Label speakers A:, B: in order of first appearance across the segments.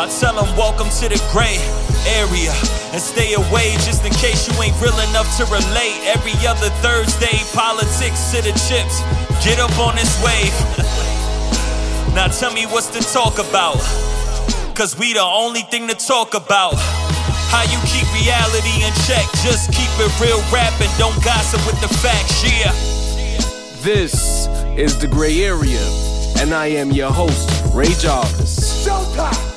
A: I tell them welcome to the gray area and stay away just in case you ain't real enough to relate. Every other Thursday, politics to the chips. Get up on this wave. now tell me what's to talk about. Cause we the only thing to talk about. How you keep reality in check, just keep it real rap and don't gossip with the facts, yeah.
B: This is The Gray Area, and I am your host, Ray Jarvis.
C: Showtime!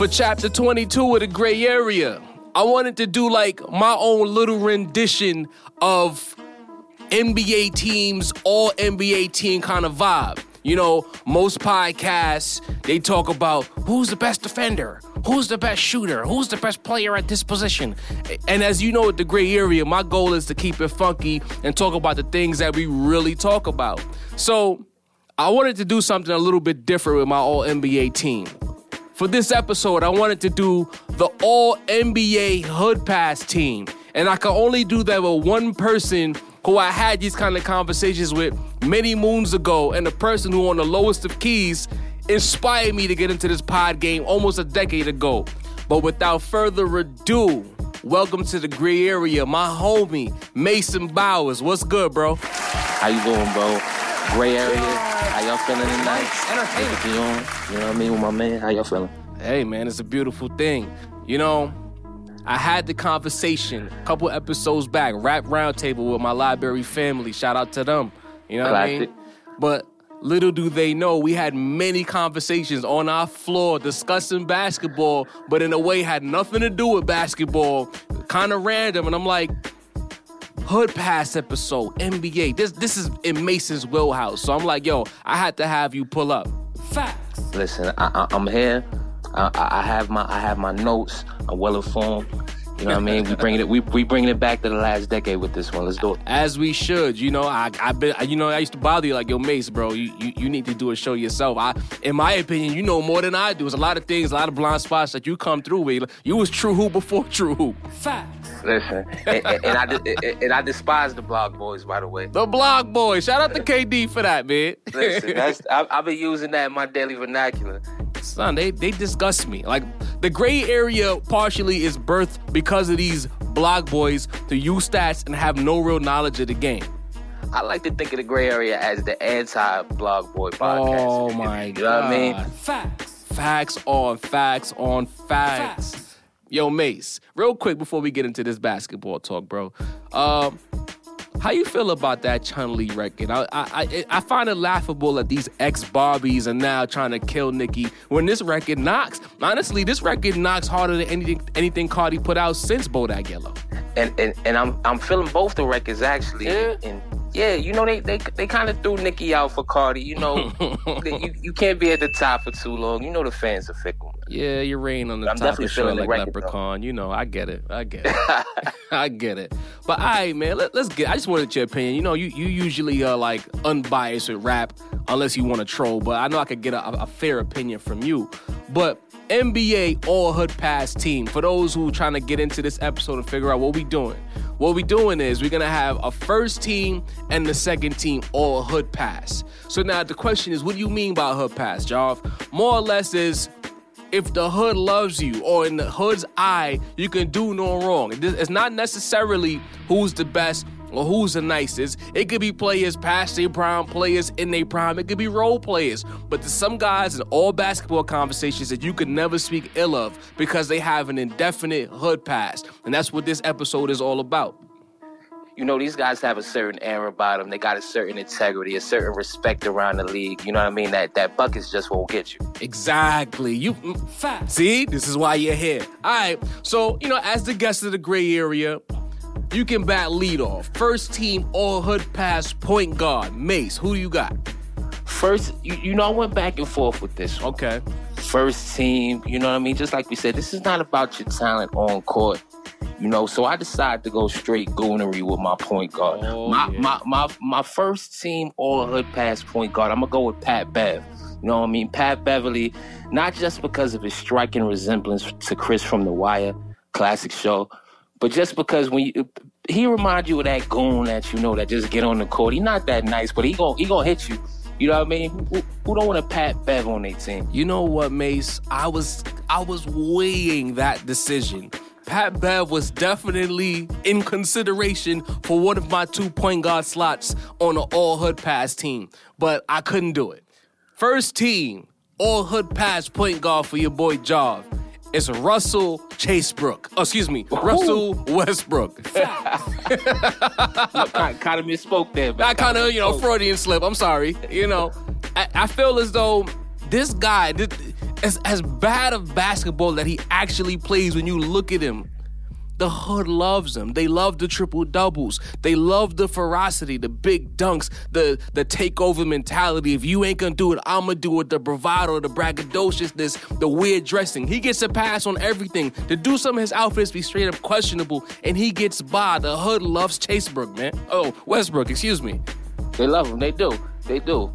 B: For chapter 22 of The Gray Area, I wanted to do like my own little rendition of NBA teams, all NBA team kind of vibe. You know, most podcasts, they talk about who's the best defender, who's the best shooter, who's the best player at this position. And as you know, at the gray area, my goal is to keep it funky and talk about the things that we really talk about. So I wanted to do something a little bit different with my all NBA team. For this episode, I wanted to do the all NBA Hood Pass team. And I can only do that with one person who I had these kind of conversations with many moons ago, and the person who on the lowest of keys inspired me to get into this pod game almost a decade ago. But without further ado, welcome to the gray area, my homie Mason Bowers. What's good, bro?
D: How you doing, bro? Gray area. How y'all feeling tonight? On. You know what I mean with my man. How y'all feeling?
B: Hey, man, it's a beautiful thing. You know, I had the conversation a couple episodes back, rap roundtable with my library family. Shout out to them. You know what I mean? But little do they know, we had many conversations on our floor discussing basketball, but in a way had nothing to do with basketball, kind of random. And I'm like, Hood Pass episode, NBA. This this is in Mason's wheelhouse. So I'm like, yo, I had to have you pull up. Facts.
D: Listen, I, am here. I, I have my I have my notes. I'm well informed. You know what I mean? We bringing it we we bringing it back to the last decade with this one. Let's do it.
B: As we should. You know, I I been you know I used to bother you like yo Mace, bro. You, you you need to do a show yourself. I in my opinion, you know more than I do. There's a lot of things, a lot of blind spots that you come through with. You was true who before true who.
D: Facts. Listen, and, and, and, I and I despise the blog boys, by the way.
B: The blog boys. Shout out to KD for that, man.
D: Listen, that's I, I've been using that in my daily vernacular
B: son, they they disgust me. Like the gray area partially is birthed because of these blog boys to use stats and have no real knowledge of the game.
D: I like to think of the gray area as the anti-blog boy podcast.
B: Oh my you god!
D: You know what I mean?
B: Facts, facts on facts on facts. facts. Yo, Mace, real quick before we get into this basketball talk, bro. Um, how you feel about that Chun Li record? I, I I find it laughable that these ex Barbies are now trying to kill Nicki when this record knocks. Honestly, this record knocks harder than anything anything Cardi put out since Bodak Yellow.
D: And and, and I'm I'm feeling both the records actually. Yeah. And yeah, you know they they they kind of threw Nicki out for Cardi. You know, you you can't be at the top for too long. You know the fans are fickle.
B: Yeah, you're rain on the I'm top definitely of feeling like record, Leprechaun. Though. You know, I get it. I get it. I get it. But all right, man, let, us get. I just wanted your opinion. You know, you you usually are like unbiased with rap, unless you want to troll. But I know I could get a, a fair opinion from you. But NBA All Hood Pass team. For those who trying to get into this episode and figure out what we doing, what we doing is we're gonna have a first team and the second team All Hood Pass. So now the question is, what do you mean by Hood Pass, Jarv? More or less is if the hood loves you or in the hood's eye, you can do no wrong. It's not necessarily who's the best or who's the nicest. It could be players past their prime, players in their prime. It could be role players. But there's some guys in all basketball conversations that you could never speak ill of because they have an indefinite hood pass. And that's what this episode is all about
D: you know, these guys have a certain air about them. They got a certain integrity, a certain respect around the league. You know what I mean? That that buckets just won't get you.
B: Exactly. You mm, fat. See, this is why you're here. All right. So you know, as the guest of the gray area, you can bat lead off. First team all hood pass point guard. Mace, who do you got?
D: First, you, you know, I went back and forth with this.
B: Okay.
D: First team, you know what I mean? Just like we said, this is not about your talent on court. You know, so I decided to go straight goonery with my point guard. Oh, my, yeah. my my my first team all hood pass point guard. I'm gonna go with Pat Bev. You know what I mean? Pat Beverley, not just because of his striking resemblance to Chris from The Wire, classic show, but just because when you, he reminds you of that goon that you know that just get on the court. He's not that nice, but he gonna he gonna hit you. You know what I mean? Who, who don't want a Pat Bev on their team?
B: You know what, Mace? I was I was weighing that decision. Pat Bev was definitely in consideration for one of my two point guard slots on an all hood pass team, but I couldn't do it. First team, all hood pass point guard for your boy Jav. It's Russell Chasebrook. Oh, excuse me, Russell Westbrook.
D: I kind of misspoke there.
B: I kind of, you know, Freudian slip. I'm sorry. You know, I, I feel as though this guy, this, as, as bad of basketball that he actually plays when you look at him, the hood loves him. They love the triple doubles. They love the ferocity, the big dunks, the the takeover mentality. If you ain't gonna do it, I'ma do it. The bravado, the braggadociousness, the weird dressing. He gets a pass on everything. To do some of his outfits be straight up questionable, and he gets by. The hood loves Chasebrook, man. Oh, Westbrook, excuse me.
D: They love him. They do. They do.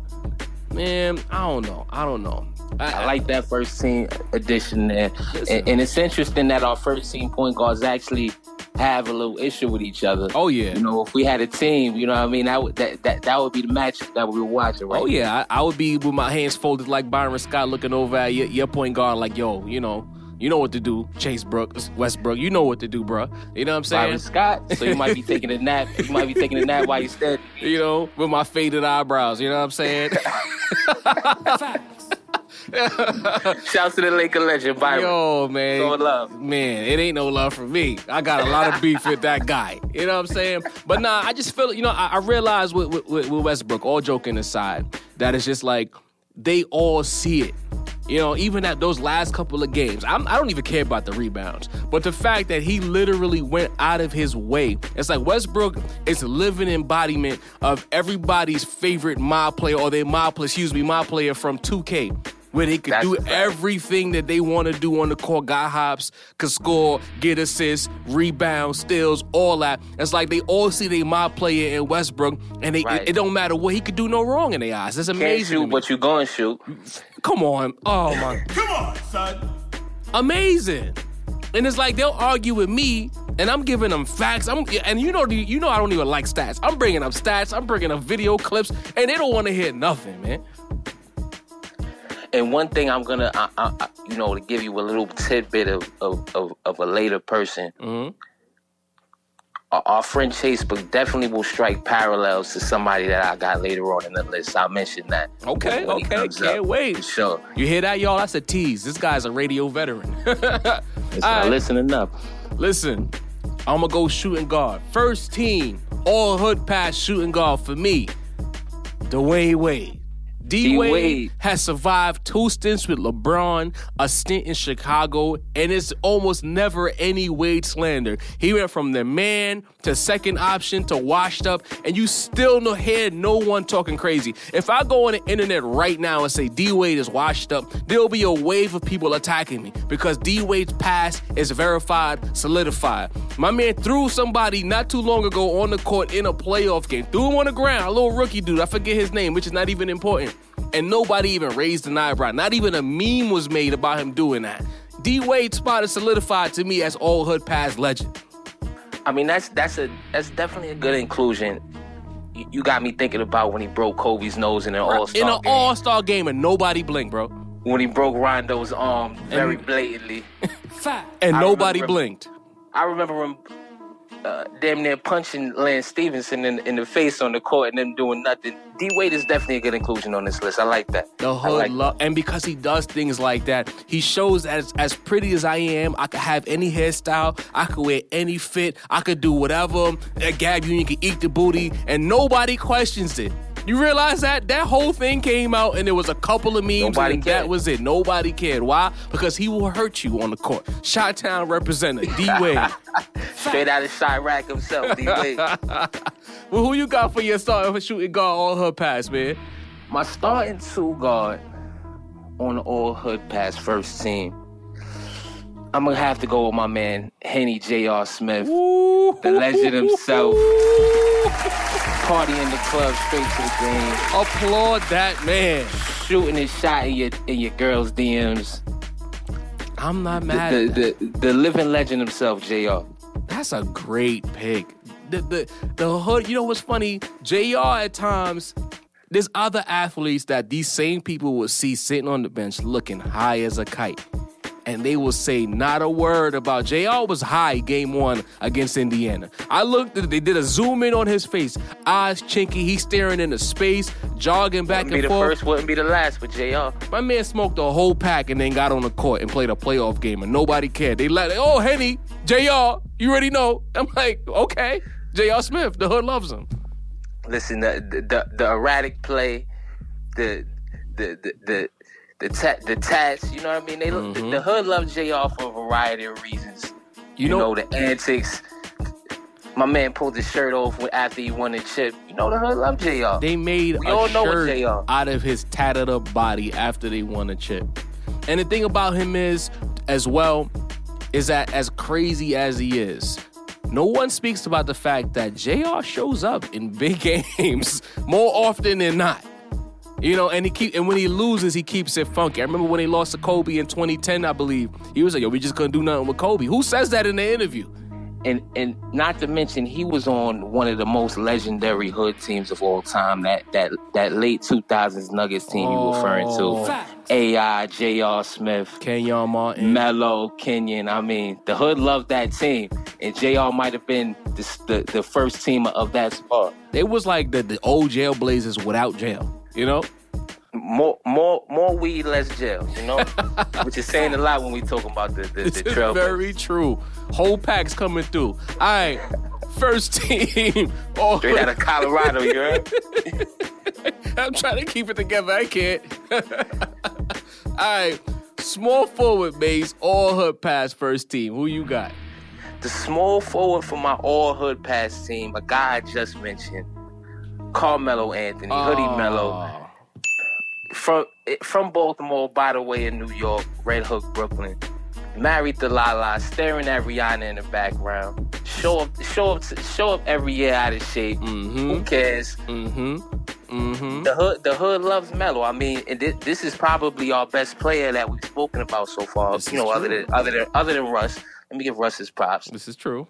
B: Man, I don't know. I don't know.
D: I, I, like that first team addition there. And, and, it's interesting that our first team point guards actually have a little issue with each other.
B: Oh yeah.
D: You know, if we had a team, you know what I mean, that would that that, that would be the match that we were watching, right?
B: Oh yeah. I, I, would be with my hands folded like Byron Scott looking over at your, your point guard like, yo, you know, you know what to do, Chase Brooks, Westbrook. You know what to do, bro. You know what I'm saying?
D: Byron Scott. So you might be taking a nap. You might be taking a nap while you stand.
B: You know, with my faded eyebrows. You know what I'm saying?
D: Shouts to the Laker legend, Byron.
B: Yo, man.
D: So love.
B: Man, it ain't no love for me. I got a lot of beef with that guy. You know what I'm saying? But nah, I just feel, you know, I, I realize with, with, with Westbrook, all joking aside, that it's just like they all see it. You know, even at those last couple of games, I'm, I do not even care about the rebounds. But the fact that he literally went out of his way, it's like Westbrook is a living embodiment of everybody's favorite mob player or their mob player, excuse me, mob player from 2K where they could That's do everything that they want to do on the court. Guy hops, could score, get assists, rebound, steals, all that. It's like they all see they my player in Westbrook, and they, right. it, it, don't matter what he could do no wrong in their eyes. It's amazing.
D: Can't shoot, but you going shoot.
B: Come on, oh my,
C: come on, son.
B: Amazing. And it's like they'll argue with me, and I'm giving them facts. I'm, and you know, you know, I don't even like stats. I'm bringing up stats. I'm bringing up video clips, and they don't want to hear nothing, man.
D: And one thing I'm gonna, I, I, you know, to give you a little tidbit of of, of, of a later person. Mm-hmm. Our, our, friend Chasebrook definitely will strike parallels to somebody that I got later on in the list. I'll mention that.
B: Okay, okay, can't up, wait.
D: Sure.
B: You hear that, y'all? That's a tease. This guy's a radio veteran.
D: it's not listening up.
B: Listen, I'm gonna go shooting guard. First team, all hood pass shooting guard for me. Dwyane Wade. D Wade has survived two stints with LeBron, a stint in Chicago, and it's almost never any Wade slander. He went from the man to second option to washed up, and you still no hear no one talking crazy. If I go on the internet right now and say D Wade is washed up, there'll be a wave of people attacking me because D Wade's past is verified, solidified. My man threw somebody not too long ago on the court in a playoff game, threw him on the ground, a little rookie dude. I forget his name, which is not even important and nobody even raised an eyebrow. Not even a meme was made about him doing that. D Wade's spot is solidified to me as old hood past legend.
D: I mean, that's that's a that's definitely a good inclusion. You got me thinking about when he broke Kobe's nose in an All Star
B: in an All Star game and nobody blinked, bro.
D: When he broke Rondo's arm very blatantly,
B: and nobody remember, blinked.
D: I remember him uh, damn near punching Lance Stephenson in, in the face on the court and them doing nothing. D Wade is definitely a good inclusion on this list. I like that.
B: The hood like love, and because he does things like that, he shows that as, as pretty as I am, I could have any hairstyle, I could wear any fit, I could do whatever. At Gab Union can eat the booty, and nobody questions it. You realize that that whole thing came out and there was a couple of memes Nobody and cared. that was it. Nobody cared. Why? Because he will hurt you on the court. Shot Town representative D Wade.
D: Straight out of Chiraq himself, D Wade.
B: well, who you got for your starting for shooting guard all her pass, man?
D: My starting two guard on the all hood pass first team. I'm gonna have to go with my man Henny J.R. Smith, Ooh. the legend himself party in the club straight to the game.
B: Applaud that man.
D: Shooting his shot in your in your girl's DMs.
B: I'm not mad.
D: The the, the, the living legend himself, Jr.
B: That's a great pick. The the the hood. You know what's funny? Jr. At times there's other athletes that these same people would see sitting on the bench looking high as a kite and they will say not a word about JR was high game one against Indiana. I looked, they did a zoom in on his face, eyes chinky, he's staring into space, jogging back
D: wouldn't
B: and
D: be the first, wouldn't be the last with JR.
B: My man smoked a whole pack and then got on the court and played a playoff game and nobody cared. They let, oh, Henny, JR, you already know. I'm like, okay, JR Smith, the hood loves him.
D: Listen, the the, the erratic play, the the the the the, ta- the tats, you know what I mean? They
B: Mm-hmm.
D: the, the hood loves JR for a variety of reasons.
B: You
D: You,
B: know-
D: know, the antics. My man pulled his shirt off after he won the chip. You know the hood love JR.
B: They made
D: We
B: a
D: all know
B: shirt out of his tattered up body after they won a chip. And the thing about him is, as well, is that as crazy as he is, no one speaks about the fact that JR shows up in big games more often than not. You know, and he keep and when he loses, he keeps it funky. I remember when he lost to Kobe in 2010, I believe. He was like, "Yo, we just couldn't do nothing with Kobe." Who says that in the interview?
D: and and not to mention he was on one of the most legendary hood teams of all time. That that that late 2000s Nuggets team you were referring
B: Oh.
D: to. AI, J.R. Smith,
B: Kenyon Martin.
D: Melo, Kenyon. I mean, the hood loved that team, and J.R. might have been the, the the first teamer of that spot.
B: It was like the, the old jailblazers without jail. You know?
D: More more more weed, less jail. You know, which is saying a lot when we talking about the the,
B: This
D: the trail.
B: very true. Whole packs coming through. All right, first team. Oh,
D: Straight out of Colorado, you heard?
B: I'm trying to keep it together. I can't. All right, small forward base, all hood pass first team. Who you got?
D: the small forward for my all hood pass team, a guy I just mentioned, Carmelo Anthony, Hoodie Melo,
B: Oh,
D: from from Baltimore, by the way, in New York, Red Hook, Brooklyn. Married to Lala, staring at Rihanna in the background. Show up, show up, show up every year out of shape.
B: Mm-hmm.
D: Who cares?
B: Mm-hmm. Mm-hmm.
D: The hood, the hood loves Melo. I mean, and thi- this is probably our best player that we've spoken about so far.
B: This
D: you know, other than other than other than Russ. Let me give Russ his props.
B: This is true.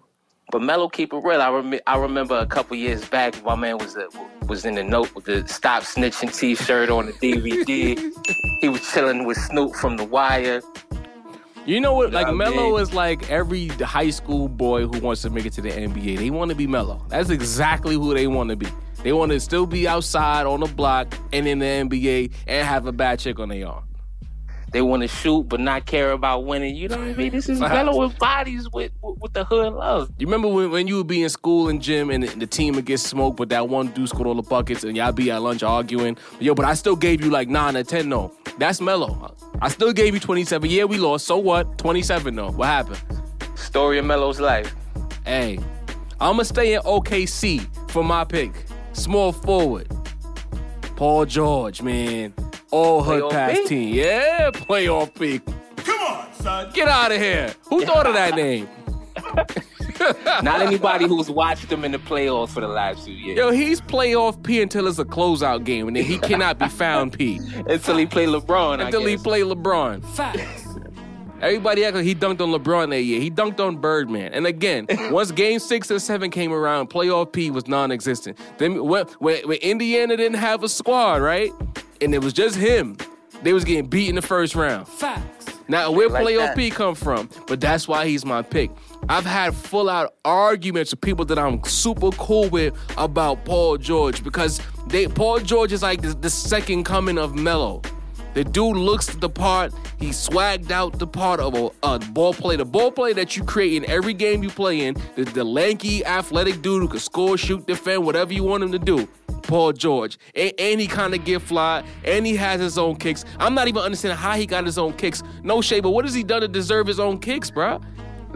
D: But Melo keep it real. I, rem- I remember a couple years back, my man was uh, was in the note with the "Stop Snitching" T-shirt on the DVD. he was chilling with Snoop from The Wire.
B: You know what? Like
D: what I Melo
B: is like every high school boy who wants to make it to the NBA. They want to be Melo. That's exactly who they want to be. They want to still be outside on the block and in the NBA and have a bad chick on their arm.
D: They want to shoot but not care about winning. You know what I mean? This is with bodies with, with with the hood love.
B: You remember when, when you would be in school and gym and the, the team would get smoked, but that one dude scored all the buckets and y'all be at lunch arguing. Yo, but I still gave you like nine or ten. No, that's mellow. I still gave you twenty seven. Yeah, we lost. So what? Twenty seven. though. what happened?
D: Story of Melo's life.
B: Hey, I'ma stay in OKC for my pick. Small forward. Paul George, man. All hood
D: Playoff
B: pass
D: P?
B: team. Yeah, playoff pick.
C: Come on, son.
B: Get out of here. Who thought of that name?
D: Not anybody who's watched them in the playoffs for the last few years.
B: Yo, he's playoff P until it's a closeout game, and then he cannot be found P
D: Until he played LeBron. I
B: until he
D: guess.
B: play LeBron. Everybody act like he dunked on LeBron that year. He dunked on Birdman. And again, once Game Six and Seven came around, playoff P was non-existent. Then when, when, when Indiana didn't have a squad, right, and it was just him, they was getting beat in the first round. Facts. Now where
D: Like
B: playoff
D: that.
B: P come from? But that's why he's my pick. I've had full out arguments with people that I'm super cool with about Paul George because they Paul George is like the, the second coming of Melo. The dude looks the part. He swagged out the part of a, a ball play. The ball play that you create in every game you play in. The, the lanky, athletic dude who can score, shoot, defend, whatever you want him to do. Paul George. And, and he kind of get fly. And he has his own kicks. I'm not even understanding how he got his own kicks. No shade, but what has he done to deserve his own kicks, bruh?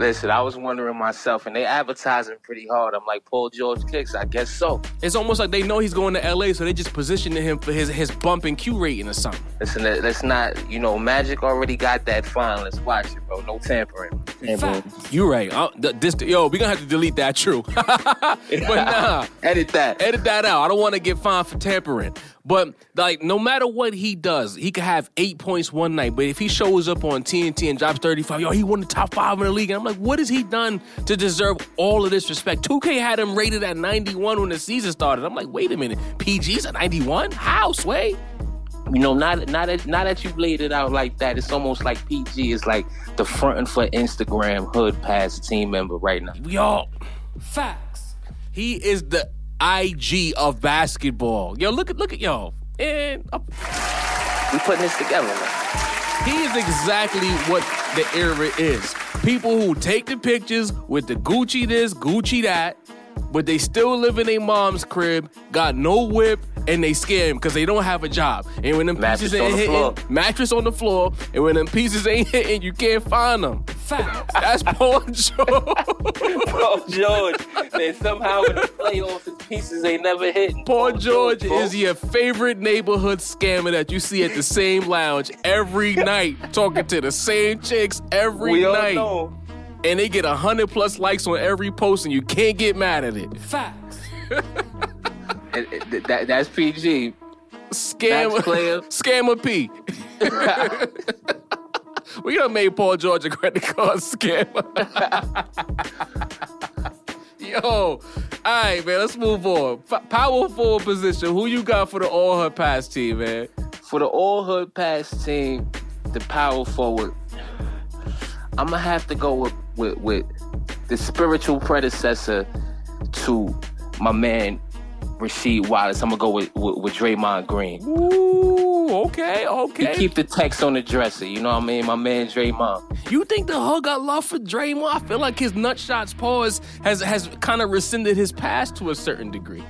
D: Listen, I was wondering myself, and they advertising pretty hard. I'm like, Paul George kicks. I guess so.
B: It's almost like they know he's going to LA, so they just positioning him for his, his bump and Q rating or something.
D: Listen, let- let's not, you know, Magic already got that fine. Let's watch it, bro. No tampering.
B: You right. This, yo, we gonna have to delete that. True, but nah,
D: edit that.
B: Edit that out. I don't want to get fined for tampering. But like, no matter what he does, he could have eight points one night. But if he shows up on TNT and drops thirty five, yo, he won the top five in the league. And I'm like, what has he done to deserve all of this respect? 2K had him rated at 91 when the season started. I'm like, wait a minute, PG's at 91? How, Sway?
D: you know, not not that not that you've laid it out like that. It's almost like PG is like the front and for Instagram hood pass team member right now.
B: Yo, facts. He is the IG of basketball. Yo, look at look at y'all. And uh,
D: we putting this together. Man.
B: He is exactly what the era is. People who take the pictures with the Gucci this, Gucci that, but they still live in their mom's crib, got no whip, and they scam because they don't have a job. And when them mattress pieces ain't hitting, floor. mattress on the floor, and when them pieces ain't hitting, you can't find them. That's Paul George.
D: Paul George. Then somehow in the playoffs, his pieces ain't never hitting.
B: Paul, Paul George, George is your favorite neighborhood scammer that you see at the same lounge every night, talking to the same chicks every
D: we
B: night.
D: All know.
B: And they get a hundred plus likes on every post, and you can't get mad at it.
D: Facts. that, that's PG.
B: Scammer, scammer P. we done made Paul George a credit card scammer. Yo, all right, man. Let's move on. F- power forward position. Who you got for the all hood pass team, man?
D: For the all hood pass team, the power forward. I'm gonna have to go with, with, with the spiritual predecessor to my man Rasheed Wallace. I'm gonna go with, with, with Draymond Green.
B: Ooh, okay, okay.
D: You keep the text on the dresser. You know what I mean? My man Draymond.
B: You think the Hug got love for Draymond? I feel like his nut shots pause has has kind of rescinded his past to a certain degree.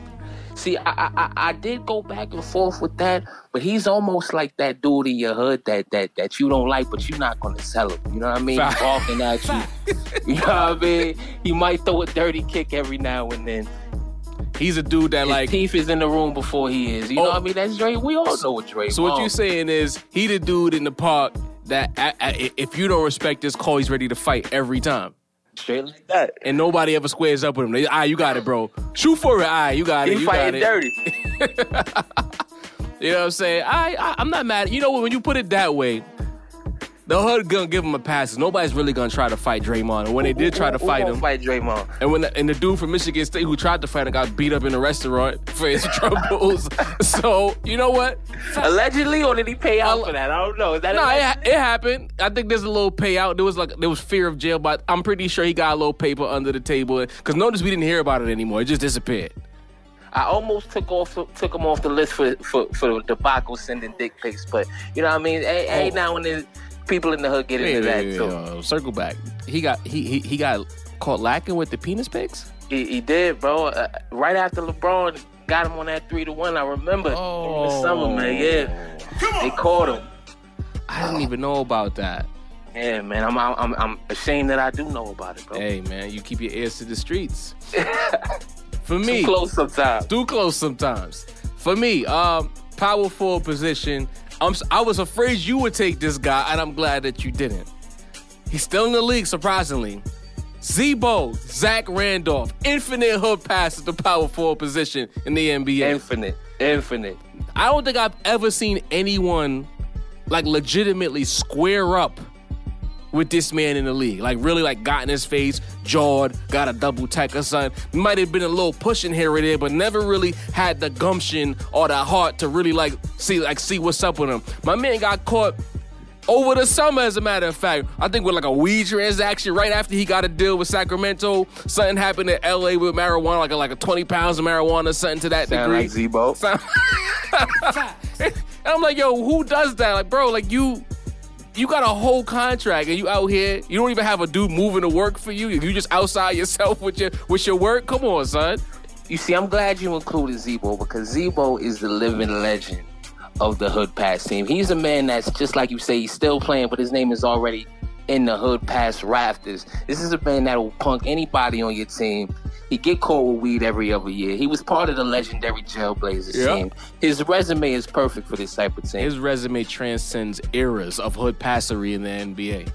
D: See, I, I I did go back and forth with that, but he's almost like that dude in your hood that that that you don't like, but you're not gonna sell him. You know what I mean? He's walking at you. you know what I mean? He might throw a dirty kick every now and then,
B: He's a dude that
D: His
B: like
D: teeth is in the room before he is. You oh, know what oh. I mean? That's Dre. We all know what Dre.
B: So what you saying is he the dude in the park that if you don't respect this call, he's ready to fight every time.
D: Straight like that.
B: And nobody ever squares up with him. They, ah, you got it, bro. Shoot for it. Ah, you got it.
D: He
B: you
D: fighting dirty.
B: you know what I'm saying? I, I I'm not mad. You know what? when you put it that way, the hood gonna give him a pass. Nobody's really gonna try to fight Draymond. And when they did try to fight him,
D: fight Draymond.
B: And when the, and the dude from Michigan State who tried to fight him got beat up in a restaurant for his troubles. so you know what?
D: Allegedly, or did he pay out for that? I don't know. Is that
B: no? It, it, happened. I think there's a little payout. There was like there was fear of jail, but I'm pretty sure he got a little paper under the table. Because notice we didn't hear about it anymore. It just disappeared.
D: I almost took off took him off the list for for, for the debacle sending dick pics, but you know what I mean. Hey, oh. now and then people in the hood get into that too.
B: Circle back. He got he, he he got caught lacking with the penis pics.
D: He, he did, bro. Uh, right after LeBron got him on that three to one, I remember oh. in the summer, man. Yeah, they caught him.
B: I didn't even know about that.
D: Yeah, man. I'm, I'm I'm ashamed that I do know about it, bro.
B: Hey, man, you keep your ears to the streets. For me,
D: too close sometimes.
B: Too close sometimes. For me, um, power forward position. I'm, I was afraid you would take this guy, and I'm glad that you didn't. He's still in the league, surprisingly. Z-Bo, Zach Randolph, infinite hook pass at the power forward position in the NBA.
D: Infinite, infinite.
B: I don't think I've ever seen anyone like legitimately square up with this man in the league. Like really like got in his face, jawed, got a double tech or something. Might have been a little pushing here or there, but never really had the gumption or the heart to really like see like see what's up with him. My man got caught over the summer, as a matter of fact. I think with like a weed transaction right after he got a deal with Sacramento. Something happened in LA with marijuana, like a, like a 20 pounds of marijuana, something to that
D: Sound
B: degree.
D: Like. Sound-
B: and I'm like, yo, who does that? Like, bro, like you you got a whole contract and you out here. You don't even have a dude moving to work for you. You just outside yourself with your with your work. Come on, son.
D: You see, I'm glad you included Z-Bo because Z-Bo is the living legend of the hood pass team. He's a man that's just like you say, he's still playing, but his name is already in the hood pass rafters. This is a man that will punk anybody on your team. He get caught with weed every other year. He was part of the legendary Jailblazers yep. team. His resume is perfect for this type of team.
B: His resume transcends eras of hood passery in the NBA.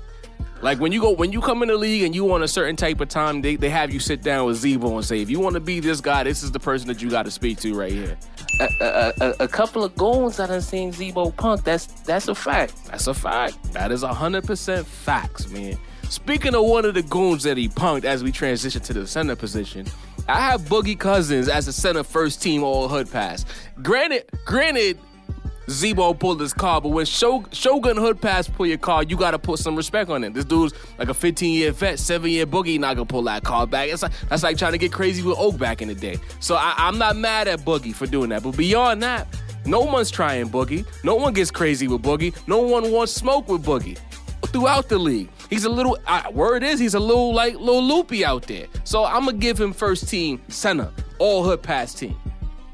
B: Like when you go when you come in the league and you want a certain type of time, they, they have you sit down with Z-Bo and say, if you want to be this guy, this is the person that you got to speak to right here.
D: A, a, a, a couple of goons I done seen Z-Bo punk. That's that's a fact.
B: That's a fact. That is hundred percent facts, man. Speaking of one of the goons that he punked as we transition to the center position, I have Boogie Cousins as a center first team all hood pass. Granted, granted, Z-Bo pulled his car, but when Shogun Hood Pass pull your car, you gotta put some respect on it. This dude's like a 15 year vet, seven year boogie, not gonna pull that car back. It's like, that's like trying to get crazy with Oak back in the day. So I, I'm not mad at Boogie for doing that. But beyond that, no one's trying Boogie. No one gets crazy with Boogie. No one wants smoke with Boogie throughout the league. He's a little uh, word is he's a little like little loopy out there. So I'm gonna give him first team center, all hood pass team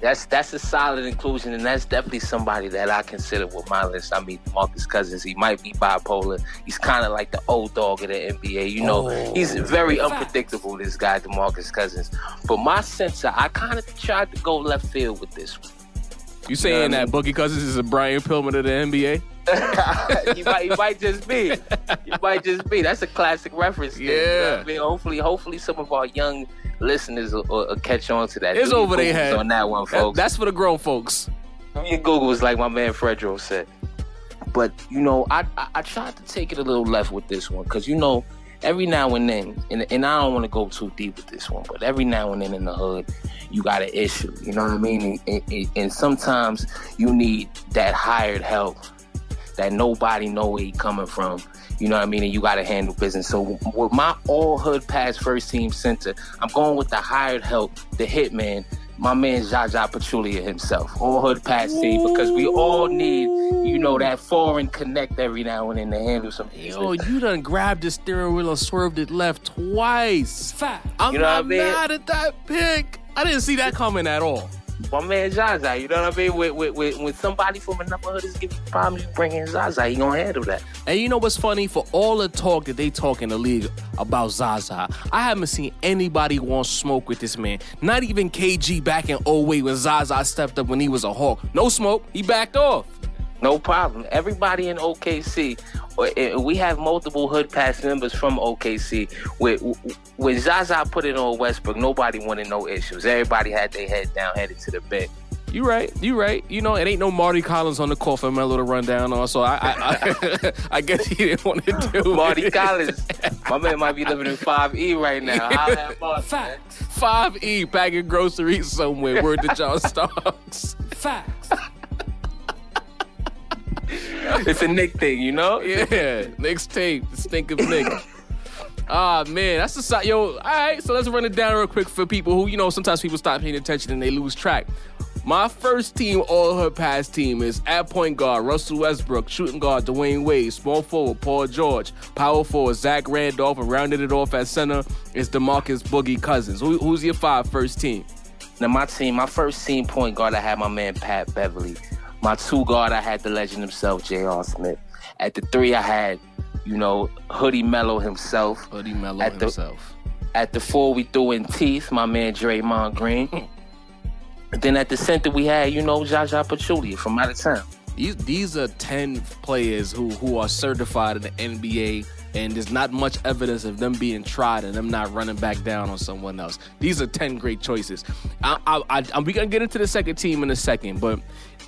D: that's that's a solid inclusion, and that's definitely somebody that I consider with my list. I mean, Marcus Cousins, he might be bipolar. He's kind of like the old dog of the NBA. You know, oh, he's very unpredictable. This guy, DeMarcus Cousins. But my censor, I kind of tried to go left field with this one.
B: You saying you know that Boogie Cousins is a Brian Pillman of the NBA?
D: you might, you might just be. You might just be. That's a classic reference.
B: Yeah. You know
D: I mean, hopefully, hopefully, some of our young listeners will, will catch on to that.
B: It's over their head
D: on that one, folks.
B: That's for the grown folks.
D: Your Google's like my man Fredro said. But you know, I, I, I tried to take it a little left with this one because you know, every now and then, and, and I don't want to go too deep with this one, but every now and then in the hood, you got an issue. You know what I mean? And, and, and sometimes you need that hired help that nobody know where he coming from. You know what I mean? And you got to handle business. So with my all hood pass first team center, I'm going with the hired help, the hitman, my man Zaza Pachulia himself, all hood pass team, because we all need, you know, that foreign connect every now and then to handle some.
B: Yo, you done grabbed the steering wheel and swerved it left twice. Fat. I'm you know not I mean? mad at that pick. I didn't see that coming at all
D: my man Zaza. You know what I mean? With, when somebody from another hood is giving you problems, you bring in Zaza. He gonna handle that.
B: And you know what's funny? For all the talk that they talk in the league about Zaza, I haven't seen anybody want smoke with this man. Not even KG back in 08 when Zaza stepped up when he was a Hawk. No smoke. He backed off.
D: No problem. Everybody in OKC we have multiple hood pass members from OKC. when Zaza put it on Westbrook, nobody wanted no issues. Everybody had their head down, headed to the bed.
B: You right, you right. You know, it ain't no Mardy Collins on the call for Melo to run down on, so I, I, I, I guess he didn't want to do
D: Mardy Collins. My man might be living in Five E right now.
B: Facts. Five E packing groceries somewhere. Word to John Starks. Facts
D: it's a Knick thing, you know?
B: Yeah, Nick's tape. The stink of Nick. Ah man, that's the side. Yo, all right. So let's run it down real quick for people who, you know, sometimes people stop paying attention and they lose track. My first team, all her past team, is at point guard Russell Westbrook, shooting guard Dwyane Wade, small forward Paul George, power forward Zach Randolph, and rounded it off at center is Demarcus Boogie Cousins. Who, who's your five first team?
D: Now my team, my first team point guard, I had my man Pat Beverley. My two guard, I had the legend himself, J.R. Smith. At the three, I had, you know, Hoodie Melo himself.
B: Hoodie Melo at himself.
D: The, at the four, we threw in Teeth, my man Draymond Green. then at the center, we had, you know, Zaza Pachulia from out of town.
B: These, these are 10 players who, who are certified in the NBA and there's not much evidence of them being tried and them not running back down on someone else. These are 10 great choices. I, I, I, I, we gonna get into the second team in a second, but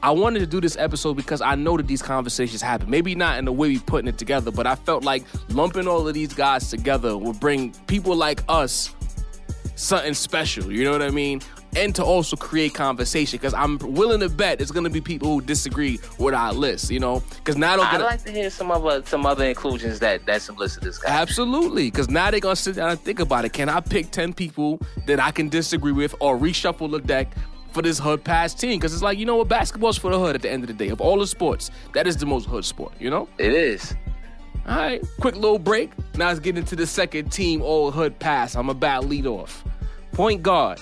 B: I wanted to do this episode because I know that these conversations happen. Maybe not in the way we're putting it together, but I felt like lumping all of these guys together would bring people like us something special. You know what I mean? And to also create conversation because I'm willing to bet it's gonna be people who disagree with our list. You know, because now
D: I'd gonna, like to hear some other some other inclusions that that some listeners got.
B: Absolutely, because now they're gonna sit down and think about it. Can I pick ten people that I can disagree with or reshuffle the deck for this hood pass team because it's like you know what? Basketball's for the hood at the end of the day. Of all the sports that is the most hood sport you know?
D: It is.
B: All right quick little break. Now let's get into the second team all hood pass. I'm about lead off. Point guard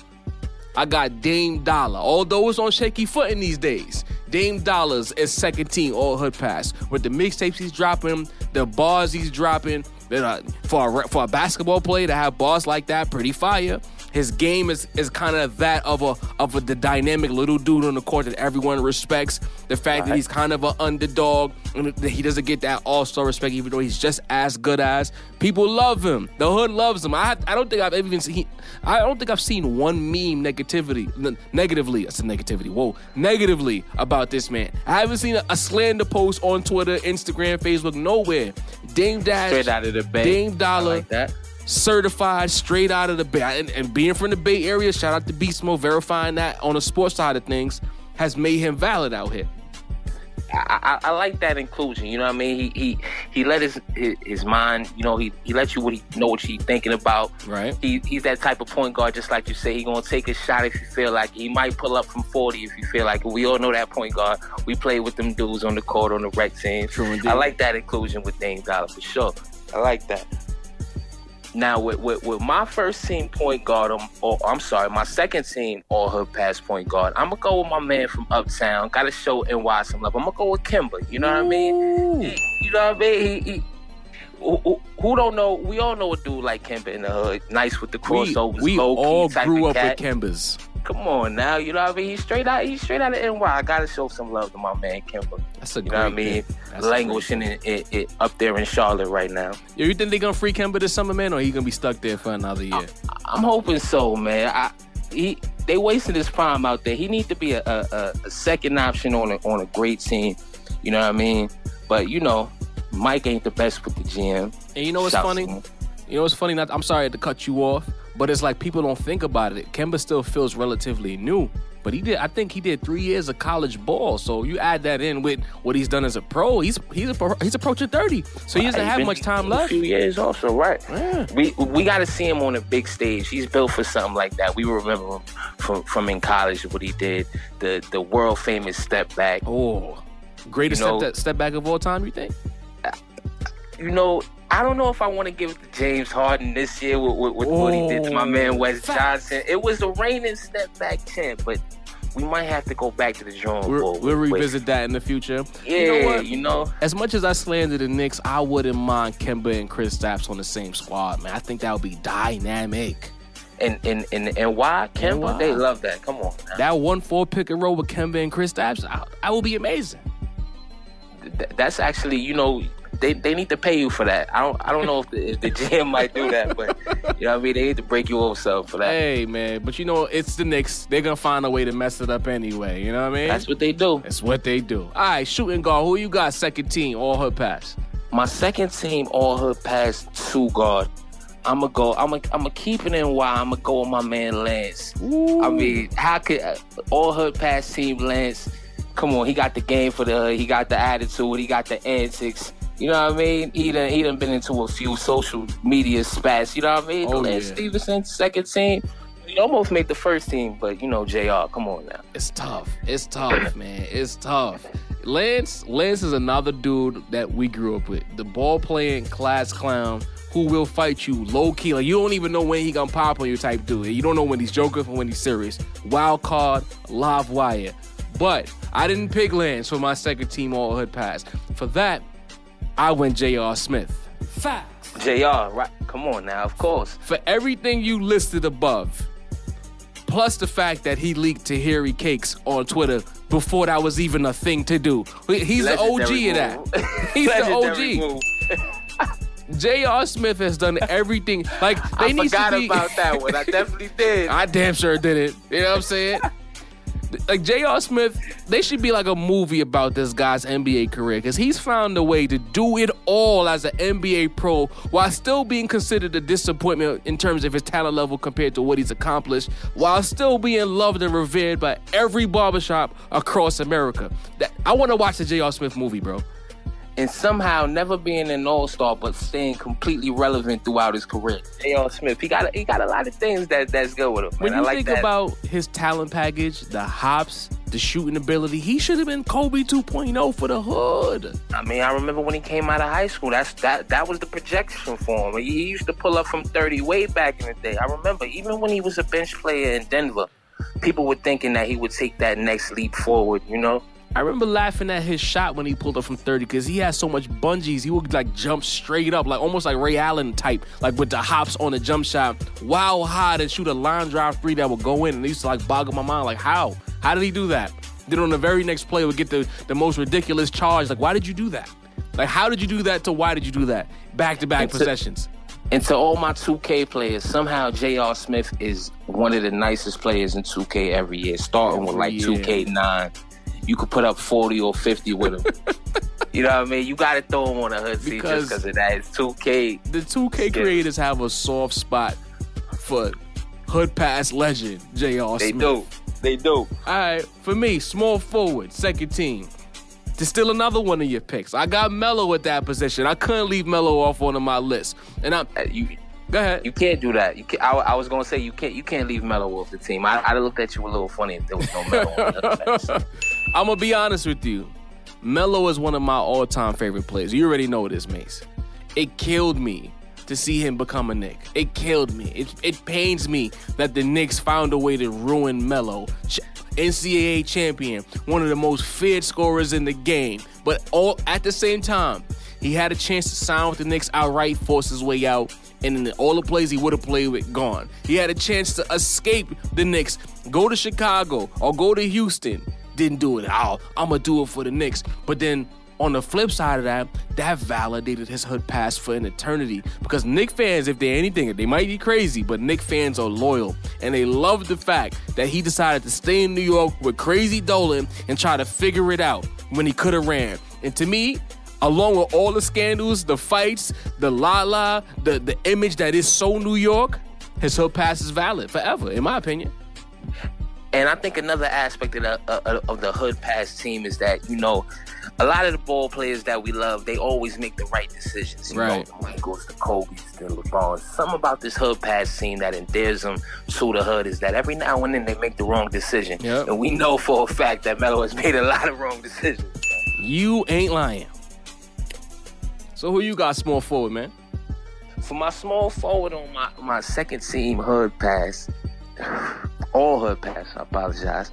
B: i got dame dollar although it's on shaky footing these days dame dollars is second team all hood pass. With the mixtapes he's dropping the bars he's dropping uh, for a, for a basketball player to have bars like that pretty fire His game is is kind of that of a of a the dynamic little dude on the court that everyone respects. The fact that he's kind of an underdog and that he doesn't get that all star respect, even though he's just as good as people love him. The hood loves him. I I don't think I've even seen. I don't think I've seen one meme negativity negatively. That's a negativity. Whoa, negatively about this man. I haven't seen a, a slander post on Twitter, Instagram, Facebook, nowhere. Dame Dash,
D: Straight out of the Bay.
B: Dame Dollar,
D: like that.
B: Certified straight out of the Bay. And, and being from the Bay Area, shout out to Beast Mode, verifying that on the sports side of things has made him valid out here.
D: I, I, I like that inclusion. You know what I mean? He he he let his his, his mind. You know he he lets you what he know what he's thinking about.
B: Right.
D: He he's that type of point guard, just like you say. He gonna take a shot if you feel like he might pull up from forty if you feel like. We all know that point guard. We play with them dudes on the court on the rec team.
B: True indeed.
D: I like that inclusion with Dame Dollar for sure. I like that. Now with, with, with my first team point guard, or I'm sorry, my second team all hood pass point guard, I'm gonna go with my man from Uptown. Got to show NY some love. I'm gonna go with Kemba. You know what I mean? He- you know what I mean? He, he, who, who- don't know? We all know a dude like Kemba in the hood. Nice with the
B: We,
D: crossovers.
B: we
D: low-key
B: all grew up
D: cat.
B: with Kembas.
D: Come on now, you know what I mean? He's straight out. He's straight out of NY. I gotta show some love to my man Kemba.
B: That's a
D: You know what I mean?
B: pick. That's a
D: Languishing in, in, in, up there in Charlotte right now.
B: Yo, you think they're gonna free Kemba this summer, man, or he gonna be stuck there for another year?
D: I'm hoping so, man. I, he they wasting his prime out there. He need to be a, a, a, a second option on a on a great team. You know what I mean? But you know, Mike ain't the best with the GM.
B: And you know what's
D: Shouts
B: funny? You know what's funny? Not, I'm sorry to cut you off, but it's like people don't think about it. Kemba still feels relatively new, but he did. I think he did three years of college ball. So you add that in with what he's done as a pro. He's he's a, he's approaching thirty, so he doesn't have much time
D: a
B: left.
D: few years also, right?
B: Yeah.
D: We we got to see him on a big stage. He's built for something like that. We remember him from from in college what he did, the the world famous step back.
B: Oh, greatest
D: You know-
B: step, step back of all time. You think?
D: You know, I don't know if I want to give it to James Harden this year with, with, with what he did to my man Wes Johnson. It was the reigning step back champ, but we might have to go back to the drawing board.
B: we'll revisit that in the future.
D: Yeah,
B: you know what?
D: you know,
B: As much as I slander the Knicks, I wouldn't mind Kemba and Kristaps on the same squad, man. I think that would be dynamic.
D: and and and and why Kemba?
B: why?
D: They love that. Come on, now.
B: That one four pick and roll with Kemba and Kristaps, I, I will be amazing.
D: Th- that's actually you know they, they need to pay you for that. I don't I don't know if the, if the GM might do that, but you know what I mean. They need to break you over some for that.
B: Hey man, but you know it's the Knicks. They're gonna find a way to mess it up anyway. You know what I mean?
D: That's what they do.
B: That's what they do. All right, shooting guard. Who you got? Second team, all her pass.
D: My second team, all her pass two guard. I'ma go. I'ma I'ma keep it in. Why I'ma go with my man Lance. I mean, how could all her pass team Lance? Come on, he got the game for the. He got the attitude. He got the antics. You know what I mean? He done he done been into a few social media spats. You know what I mean?
B: Oh,
D: Lance
B: yeah.
D: Stephenson, second team. He almost made the first team, but you know, Jr. Come on now.
B: It's tough. It's tough, man. It's tough. Lance, Lance is another dude that we grew up with. The ball playing class clown who will fight you low key. Like you don't even know when he gonna pop on you type dude. You don't know when he's joking from when he's serious. Wild card, live wire. But I didn't pick Lance for my second team all hood pass. For that, I went J.R. Smith. Facts.
D: JR. Right? Come on now. Of course.
B: For everything you listed above, plus the fact that he leaked Tahiry Cakes on Twitter before that was even a thing to do. He's the OG
D: Legendary
B: of that.
D: move.
B: He's the OG.
D: move.
B: J.R. Smith has done everything. Like they
D: I
B: need
D: forgot
B: to be.
D: about that one. I definitely did.
B: I damn sure did it. You know what I'm saying? Like J.R. Smith, they should be like a movie about this guy's NBA career because he's found a way to do it all as an NBA pro while still being considered a disappointment in terms of his talent level compared to what he's accomplished, while still being loved and revered by every barbershop across America. That I want to watch the J.R. Smith movie, bro.
D: And somehow never being an all star, but staying completely relevant throughout his career. J.R. Smith, he got he got a lot of things that that's good with him. Man.
B: When
D: I
B: you
D: like
B: think
D: that.
B: about his talent package, the hops, the shooting ability, he should have been Kobe 2.0 for the hood.
D: I mean, I remember when he came out of high school. That's that that was the projection for him. He, he used to pull up from thirty way back in the day. I remember even when he was a bench player in Denver, people were thinking that he would take that next leap forward. You know,
B: I remember laughing at his shot when he pulled up from 30 because he had so much bungees. He would like jump straight up, like almost like Ray Allen type, like with the hops on the jump shot, wow high, and shoot a line drive three that would go in. And it used to like boggle my mind, like how? How did he do that? Then on the very next play would get the, the most ridiculous charge. Like, why did you do that? Like, how did you do that to why did you do that? Back to back possessions.
D: And to all my 2K players, somehow J.R. Smith is one of the nicest players in 2K every year, starting with like 2K9. You could put up 40 or 50 with him. you know what I mean? You got to throw him on a hood seat just because of that. It's 2K.
B: The 2K creators have a soft spot for hood pass legend, J.R. Smith.
D: They do. They do. All
B: right, for me, small forward, second team. To steal another one of your picks. I got Melo at that position. I couldn't leave Melo off one of my list. And I'm
D: uh, you.
B: Go ahead.
D: You can't do that. You can, I, I was gonna say you can't. You can't leave Melo off the team. I, I'd have looked at you a little funny if there was no Melo.
B: I'm gonna be honest with you. Melo is one of my all-time favorite players. You already know this, Mace. It killed me to see him become a Knick. It killed me. It, it pains me that the Knicks found a way to ruin Melo. NCAA champion, one of the most feared scorers in the game. But all at the same time, he had a chance to sign with the Knicks outright, force his way out, and in all the plays he would have played with gone. He had a chance to escape the Knicks, go to Chicago or go to Houston. Didn't do it. Oh, I'm gonna do it for the Knicks. But then on the flip side of that, that validated his hood pass for an eternity. Because Knick fans, if they're anything, they might be crazy, but Knick fans are loyal. And they love the fact that he decided to stay in New York with crazy Dolan and try to figure it out when he could have ran. And to me, along with all the scandals, the fights, the la la, the, the image that is so New York, his hood pass is valid forever, in my opinion.
D: And I think another aspect of the, uh, of the hood pass team is that, you know, a lot of the ball players that we love, they always make the right decisions. You
B: right.
D: know, the Michaels, the Kobe's, the LeBrons. Something about this hood pass team that endears them to the hood is that every now and then they make the wrong decision.
B: Yep.
D: And we know for a fact that Melo has made a lot of wrong decisions.
B: You ain't lying. So who you got small forward, man?
D: For my small forward on my, my second team hood pass, all hood pass, I apologize.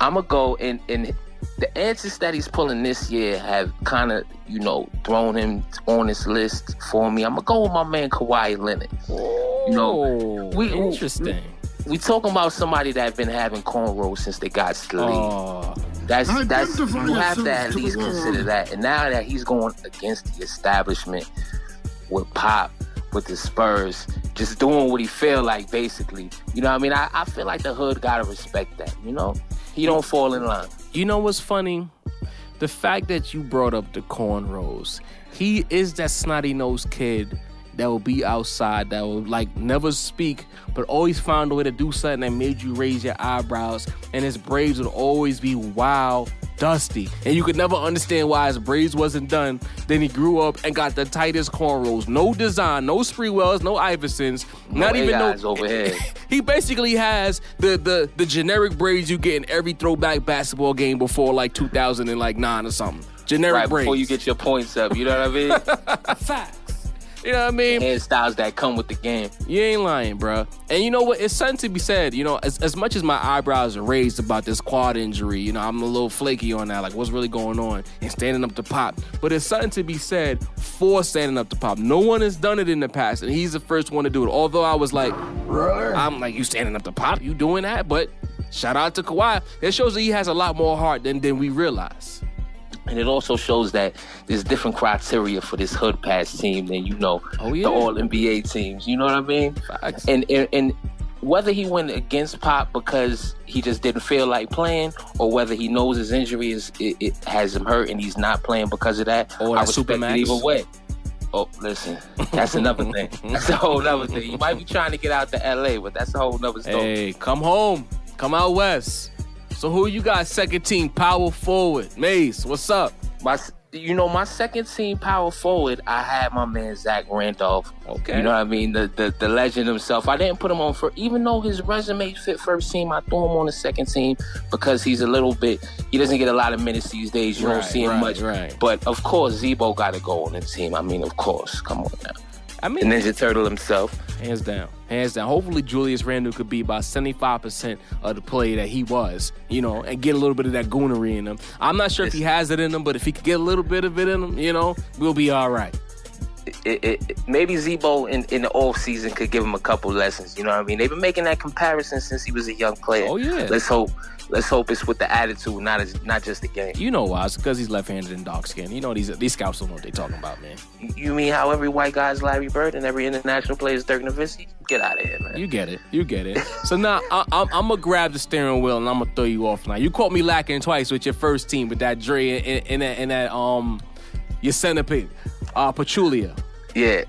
D: I'm going to go in, in the answers that he's pulling this year have kind of, you know, thrown him on this list for me. I'm gonna go with my man Kawhi Leonard.
B: you know, oh, we interesting.
D: We, we talking about somebody that been having cornrows since they got the. Oh. That's that's you have to at least consider that. And now that he's going against the establishment with Pop, with the Spurs, just doing what he feel like, basically. You know what I mean? I, I feel like the hood gotta respect that. You know, he don't fall in line.
B: You know what's funny? The fact that you brought up the cornrows. He is that snotty nosed kid that will be outside that will like never speak but always found a way to do something that made you raise your eyebrows. And his braids would always be wild dusty. And you could never understand why his braids wasn't done. Then he grew up and got the tightest cornrows. No design no Sprewells no Iversons
D: no
B: not even no
D: overhead
B: he basically has the the the generic braids you get in every throwback basketball game before like 2009 or something. Generic
D: right,
B: braids
D: before you get your points up you know what I
B: mean? Fact you know what I mean?
D: Hairstyles that come with the game.
B: You ain't lying, bro. And you know what? It's something to be said. You know, as, as much as my eyebrows are raised about this quad injury, you know, I'm a little flaky on that. Like, what's really going on? And standing up to pop. But it's something to be said for standing up to pop. No one has done it in the past, and he's the first one to do it. Although I was like, I'm like, you standing up to pop? You doing that? But shout out to Kawhi. It shows that he has a lot more heart than, than we realize.
D: And it also shows that there's different criteria for this hood pass team than you know
B: oh, yeah.
D: the all NBA teams. You know what I mean?
B: Facts.
D: And, and and whether he went against Pop because he just didn't feel like playing, or whether he knows his injury is it, it has him hurt and he's not playing because of that,
B: or
D: I respect
B: it
D: either way. Oh, listen, that's another thing. That's a whole other thing. You might be trying to get out to LA, but that's a whole other story.
B: Hey, come home. Come out west. So who you got second team power forward? Mace, what's up?
D: My, you know, my second team power forward, I had my man Zach Randolph.
B: Okay.
D: You know what I mean? The, the the legend himself. I didn't put him on for even though his resume fit first team, I threw him on the second team because he's a little bit he doesn't get a lot of minutes these days. You
B: right,
D: don't see him
B: right,
D: much.
B: Right.
D: But of course Z-Bo gotta go on the team. I mean, of course. Come on now.
B: I mean
D: Ninja Turtle himself.
B: Hands down. Hands down. Hopefully Julius Randle could be about 75% of the player that he was, you know, and get a little bit of that goonery in him. I'm not sure if he has it in him, but if he could get a little bit of it in him, you know, we'll be all right.
D: It, it, maybe Z-Bo in, in the off season could give him a couple lessons. You know what I mean? They've been making that comparison since he was a young player.
B: Oh yeah.
D: Let's hope let's hope it's with the attitude, not as not just the game.
B: You know why? It's because he's left-handed and dark skin. You know these these scouts don't know what they're talking about, man.
D: You mean how every white guy is Larry Bird and every international player is Dirk Nowitzki? Get out of here, man.
B: You get it. You get it. so now I, am gonna grab the steering wheel and I'm gonna throw you off now. You caught me lacking twice with your first team with that Dre and, and, that, and that um your centerpiece, uh, Pachulia.
D: Yeah.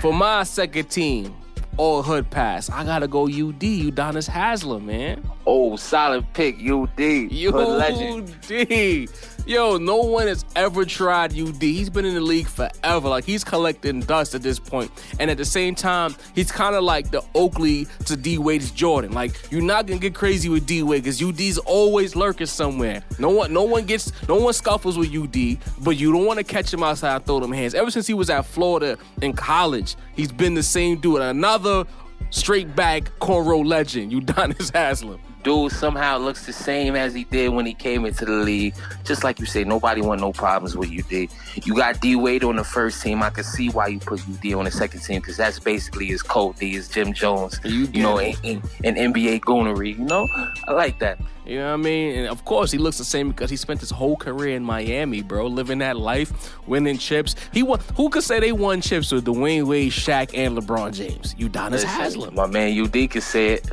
B: For my second team, all hood pass. I gotta go UD, Udonis Haslem, man.
D: Oh, solid pick, UD. Hood legend.
B: UD. Yo, no one has ever tried UD. He's been in the league forever. Like he's collecting dust at this point. And at the same time, he's kind of like the Oakley to D Wade's Jordan. Like you're not gonna get crazy with D Wade because UD's always lurking somewhere. No one, no one gets, no one scuffles with UD, but you don't want to catch him outside, throw them hands. Ever since he was at Florida in college, he's been the same dude. Another straight back cornrow legend, Udonis Haslem
D: dude somehow looks the same as he did when he came into the league. Just like you say, nobody want no problems with you, UD. You got D Wade on the first team. I can see why you put UD on the second team because that's basically his code. D is Jim Jones. You, you know, in, in, in NBA goonery. You know, I like that.
B: You know what I mean? And of course, he looks the same because he spent his whole career in Miami, bro, living that life, winning chips. He won. Who could say they won chips with Dwyane Wade, Shaq, and LeBron James? Udonis Haslem.
D: My man, UD could say it,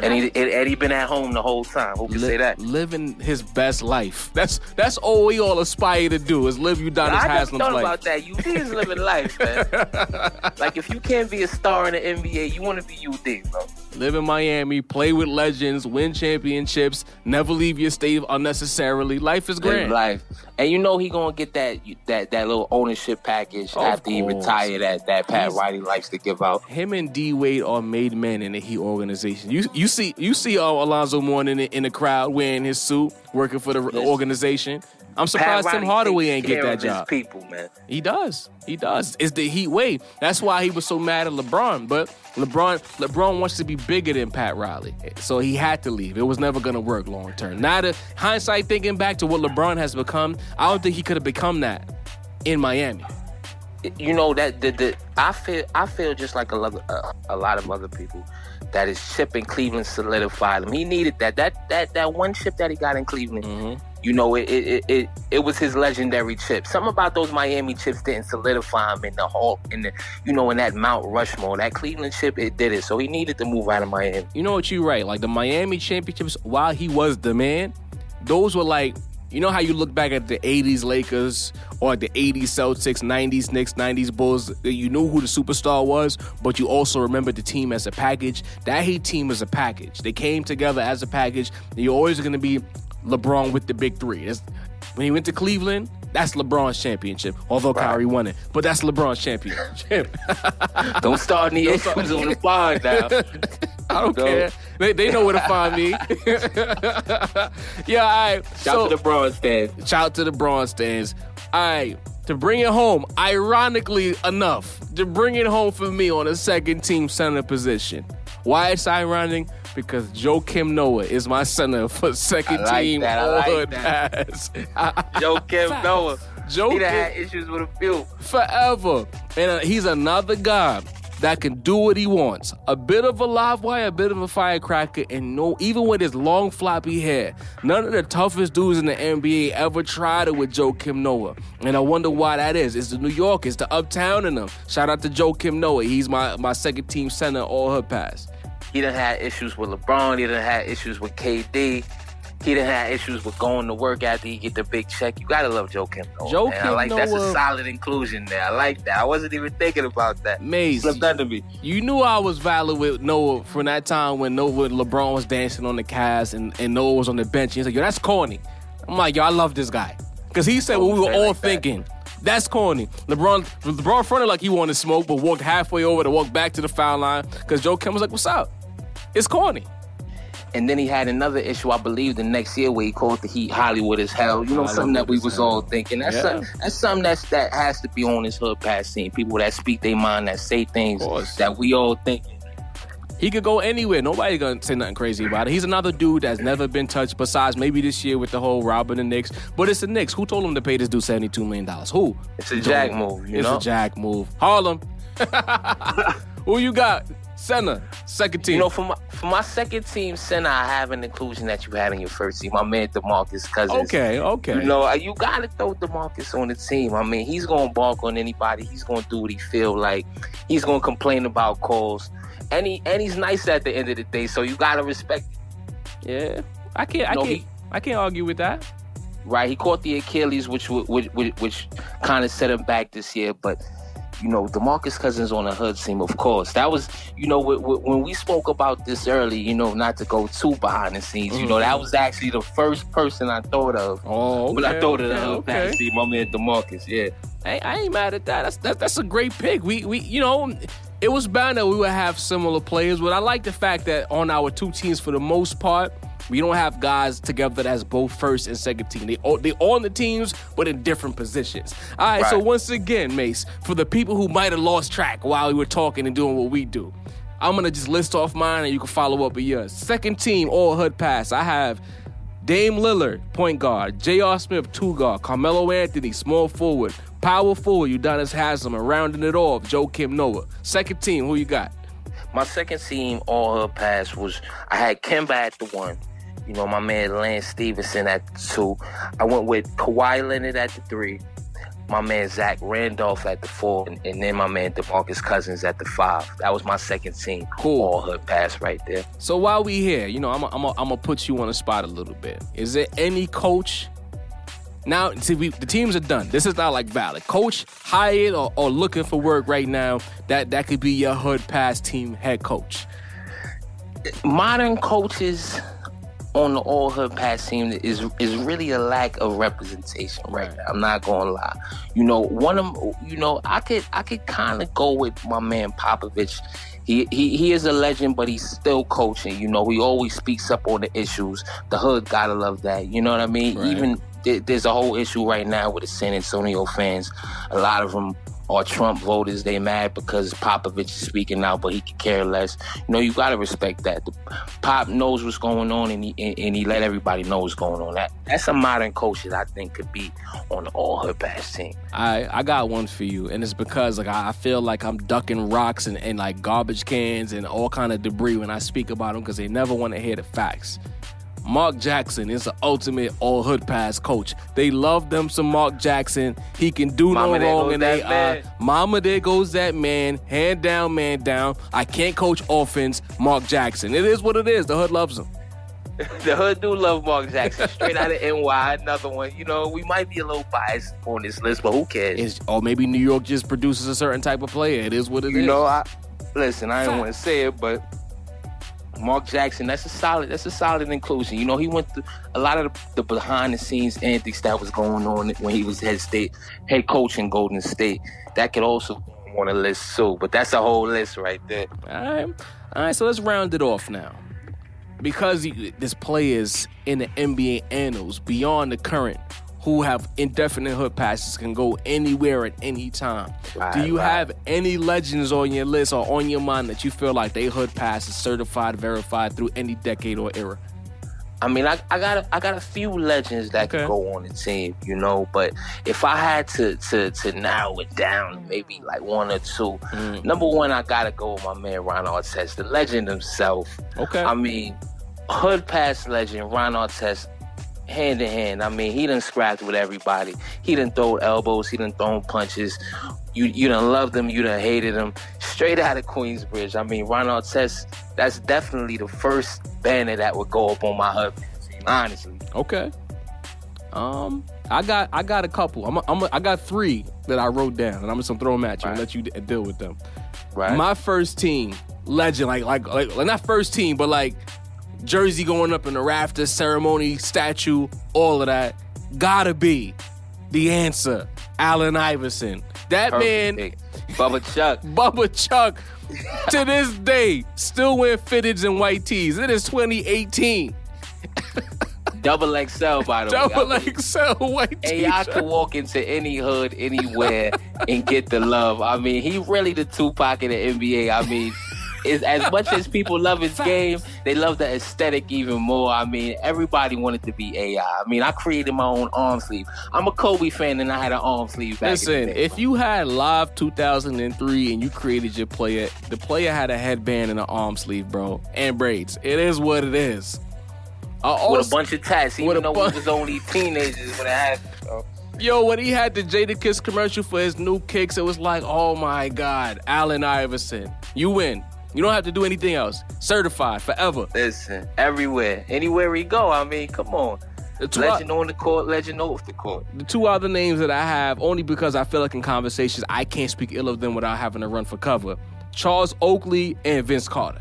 D: and he and he been at home the whole time. Who can Li- say that?
B: Living his best life. That's that's all we all aspire to do is live Udonis
D: I
B: Haslem's
D: life. about that. UD is living life, man. like if you can't be a star in the NBA, you want to be UD, bro.
B: Live in Miami, play with legends, win championships, never leave your state unnecessarily. Life is great.
D: Life, and you know he gonna get that that that little ownership package oh, after he retire that that Pat He's, Riley likes to give out.
B: Him and D Wade are made men in the Heat organization. You you see you see uh, Alonzo Mourning in the, in the crowd wearing his suit, working for the, the organization. I'm surprised Tim Hardaway ain't get that job.
D: People, man.
B: He does. He does. It's the Heat way. That's why he was so mad at LeBron. But LeBron, LeBron wants to be bigger than Pat Riley, so he had to leave. It was never going to work long term. Now, the hindsight, thinking back to what LeBron has become, I don't think he could have become that in Miami.
D: You know that the, the I feel I feel just like a lot, a, a lot of other people that his chip in Cleveland solidified him. He needed that that that that one chip that he got in Cleveland. Mm-hmm you know, it, it it it was his legendary chip. Something about those Miami chips didn't solidify him in the Hall, in the you know, in that Mount Rushmore. That Cleveland chip, it did it. So he needed to move out of Miami.
B: You know what you're right. Like the Miami championships, while he was the man, those were like you know how you look back at the 80s Lakers or the 80s Celtics, 90s Knicks, 90s Bulls, you knew who the superstar was, but you also remember the team as a package. That Heat team is a package. They came together as a package. You're always going to be LeBron with the big three. That's, when he went to Cleveland, that's LeBron's championship. Although right. Kyrie won it, but that's LeBron's championship.
D: don't start any issues on the pod now.
B: I don't care. They, they know where to find me. yeah, all right.
D: Shout so, to the Bron stands.
B: Shout to the Bron stands. All right. To bring it home, ironically enough, to bring it home for me on a second team center position. Why it's ironic? Because Joakim Noah is my center for second like team that. like pass.
D: Joakim Noah. Joe Kim. he had issues with a few
B: forever, and uh, he's another guy that can do what he wants. A bit of a live wire, a bit of a firecracker, and no, even with his long floppy hair, none of the toughest dudes in the NBA ever tried it with Joakim Noah. And I wonder why that is. It's the New York, it's the uptown in them. Shout out to Joakim Noah. He's my, my second team center all her pass.
D: He done had issues with LeBron. He done had issues with KD. He done had issues with going to work after he get the big check. You gotta love Joakim Noah. Joe man. Kim I like Noah. that's a solid inclusion there. I like that. I wasn't even thinking about that.
B: Mace,
D: slipped under me.
B: You knew I was valid with Noah from that time when Noah LeBron was dancing on the cast and, and Noah was on the bench. He's like, yo, that's corny. I'm like, yo, I love this guy because he said what we were all like thinking. That. That's corny. LeBron LeBron fronted like he wanted to smoke, but walked halfway over to walk back to the foul line because Joakim was like, "What's up?" It's corny.
D: and then he had another issue, I believe, the next year where he called the Heat Hollywood as hell. You know, something that we was all thinking. That's
B: Yeah.
D: that's something that's that has to be on his hood pass scene. People that speak their mind, that say things that we all think.
B: He could go anywhere. Nobody gonna say nothing crazy about it. He's another dude that's never been touched. Besides, maybe this year with the whole Robin and Knicks. But it's the Knicks. Who told him to pay this dude seventy two million dollars? Who?
D: It's a jack move, you
B: it's
D: know.
B: a jack move. Harlem. Who you got? Center, second team.
D: You know, for my for my second team center, I have an inclusion that you had in your first team. My man Demarcus Cousins.
B: okay, okay.
D: You know, you gotta throw Demarcus on the team. I mean, he's gonna bark on anybody. He's gonna do what he feel like. He's gonna complain about calls, and he and he's nice at the end of the day. So you gotta respect. it.
B: yeah, I can't. I can't.
D: he-
B: I can't argue with that.
D: right? He caught the Achilles, which which which, which kind of set him back this year. But you know, Demarcus Cousins on the hood team, of course. That was you know wh- wh- when we spoke about this early. You know, not to go too behind the scenes. You know, that mm-hmm. was actually the first person I thought of.
B: Oh, okay,
D: when I thought of the
B: okay,
D: hood
B: okay.
D: pass team, my man Demarcus, yeah.
B: I, I ain't mad at that. That's that, that's a great pick. We we you know, it was bound that we would have similar players, but I like the fact that on our two teams, for the most part, we don't have guys together that's both first and second team. They all- they on the teams, but in different positions. All right, so once again, Mace, for the people who might have lost track while we were talking and doing what we do. I'm gonna just list off mine and you can follow up with yours. Second team, all hood pass. I have Dame Lillard, point guard. J.R. Smith, two guard. Carmelo Anthony, small forward. Power forward, Udonis Haslem. And rounding it off, Joe Kim Noah. Second team, who you got?
D: My second team all her pass was I had Kemba at the one. You know, my man Lance Stephenson at the two. I went with Kawhi Leonard at the three. My man Zach Randolph at the four, and, and then my man Demarcus Cousins at the five. That was my second team.
B: Cool.
D: All her pass right there.
B: So while we here, you know, I'm going I'm to put you on the spot a little bit. Is there any coach? Now, see, we, the teams are done. This is not like valid. Coach hired or, or looking for work right now. That that could be your hood pass team head coach.
D: modern coaches on the all hood pass team is is really a lack of representation right now. I'm not gonna lie. You know, one of you know, I could I could kind of go with my man Popovich. He, he he is a legend, but he's still coaching. You know, he always speaks up on the issues. The hood gotta love that. You know what I mean?
B: Right.
D: Even there's a whole issue right now with the San Antonio fans. A lot of them are Trump voters. They mad because Popovich is speaking out, but he could care less. You know, you gotta respect that. The Pop knows what's going on, and he and, he let everybody know what's going on. That that's a modern coach that I think could be on all her best team.
B: I I got one for you, and it's because like I I feel like I'm ducking rocks and, and like garbage cans and all kind of debris when I speak about them because they never want to hear the facts. Mark Jackson is the ultimate all hood pass coach. They love them some Mark Jackson. He can do
D: Mama,
B: no wrong, and they uh, mama there goes that man, hand down, man down. I can't coach offense, Mark Jackson. It is what it is. The hood loves him.
D: the hood do love Mark Jackson, straight out of NY. Another one. You know, we might be a little biased on this list, but who cares?
B: It's, or maybe New York just produces a certain type of player. It is what it is.
D: You know, I listen. I don't want to say it, but Mark Jackson, that's a solid. That's a solid inclusion. You know, he went through a lot of the, the behind the scenes antics that was going on when he was head state head coach in Golden State. That could also on a list too, but that's a whole list right there.
B: All right. All right, so let's round it off now. Because you- there's players in the NBA annals beyond the current who have indefinite hood passes can go anywhere at any time.
D: Right,
B: Do you
D: right.
B: have any legends on your list or on your mind that you feel like they hood pass is certified, verified through any decade or era?
D: I mean, I, I got a, I got a few legends that
B: Okay.
D: could go on the team, you know. But if I had to to to narrow it down, maybe like one or two.
B: Mm.
D: Number one, I gotta go with my man Ron Artest, the legend himself.
B: Okay.
D: I mean, hood pass legend Ron Artest, hand in hand. I mean, he done scrapped with everybody. He done throw elbows. He done thrown punches. You you done loved him. You done hated him. Straight out of Queensbridge. I mean, Ron Artest. That's definitely the first banner that would go up on my team. Honestly,
B: Okay. Um, I got I got a couple. I'm a, I'm a, I got three that I wrote down, and I'm just gonna throw them at you and let you d- deal with them.
D: right?
B: My first team, legend, like like like not first team, but like jersey going up in the rafters, ceremony, statue, all of that. Gotta be the answer, Allen Iverson. That
D: Perfect
B: man.
D: Bubba Chuck.
B: Bubba Chuck, to this day, still wear fitteds and white tees. It is 2018.
D: Double XL, by the
B: Double
D: way. Double
B: XL white
D: And y'all
B: t-shirt.
D: can walk into any hood, anywhere, and get the love. I mean, he really the Tupac of the NBA. I mean, is as much as people love his game, they love the aesthetic even more. I mean, everybody wanted to be AI. I mean, I created my own arm sleeve. I'm a Kobe fan, and I had an arm sleeve back in
B: Listen,
D: the day.
B: if you had live 2003 and you created your player, the player had a headband and an arm sleeve, bro, and braids. It is what it is. I
D: with a bunch of tats, even though
B: bu-
D: we was only teenagers when it happened. bro.
B: yo, when he had the Jadakiss commercial for his new kicks, it was like, oh my God, Allen Iverson, you win. You don't have to do anything else. Certified forever.
D: Listen, everywhere, anywhere we go. I mean, come on.
B: The two,
D: Legend on the court, legend off the court.
B: the two other names that I have, only because I feel like in conversations I can't speak ill of them without having to run for cover. Charles Oakley and Vince Carter.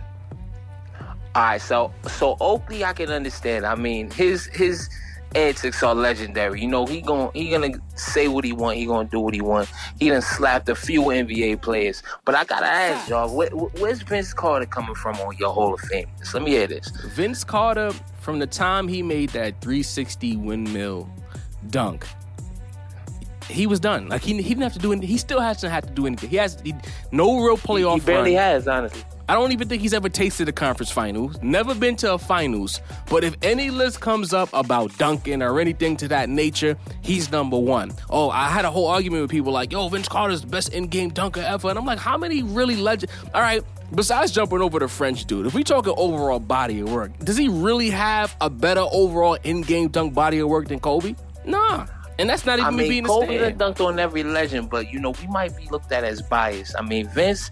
D: All right, so so Oakley, I can understand. I mean, his his antics are legendary. You know, he gon' he gonna say what he want. He gonna do what he want. He done slapped a few NBA players. But I gotta ask y'all, where, where's Vince Carter coming from on your Hall of Fame? list? Let me hear this.
B: Vince Carter, from the time he made that 360 windmill dunk, he was done. Like he, he didn't have to do anything. He still hasn't had to do anything. He has he, no real playoff
D: He barely
B: run.
D: has, honestly.
B: I don't even think he's ever tasted a conference finals. Never been to a finals. But if any list comes up about Duncan or anything to that nature, he's number one. Oh, I had a whole argument with people like, yo, Vince Carter's the best in-game dunker ever. And I'm like, how many really legend? All right, besides jumping over the French dude, if we talking overall body of work, does he really have a better overall in-game dunk body of work than Kobe? Nah. And that's not even
D: I
B: me
D: mean,
B: being a
D: Kobe done dunked on every legend, but you know, we might be looked at as biased. I mean, Vince,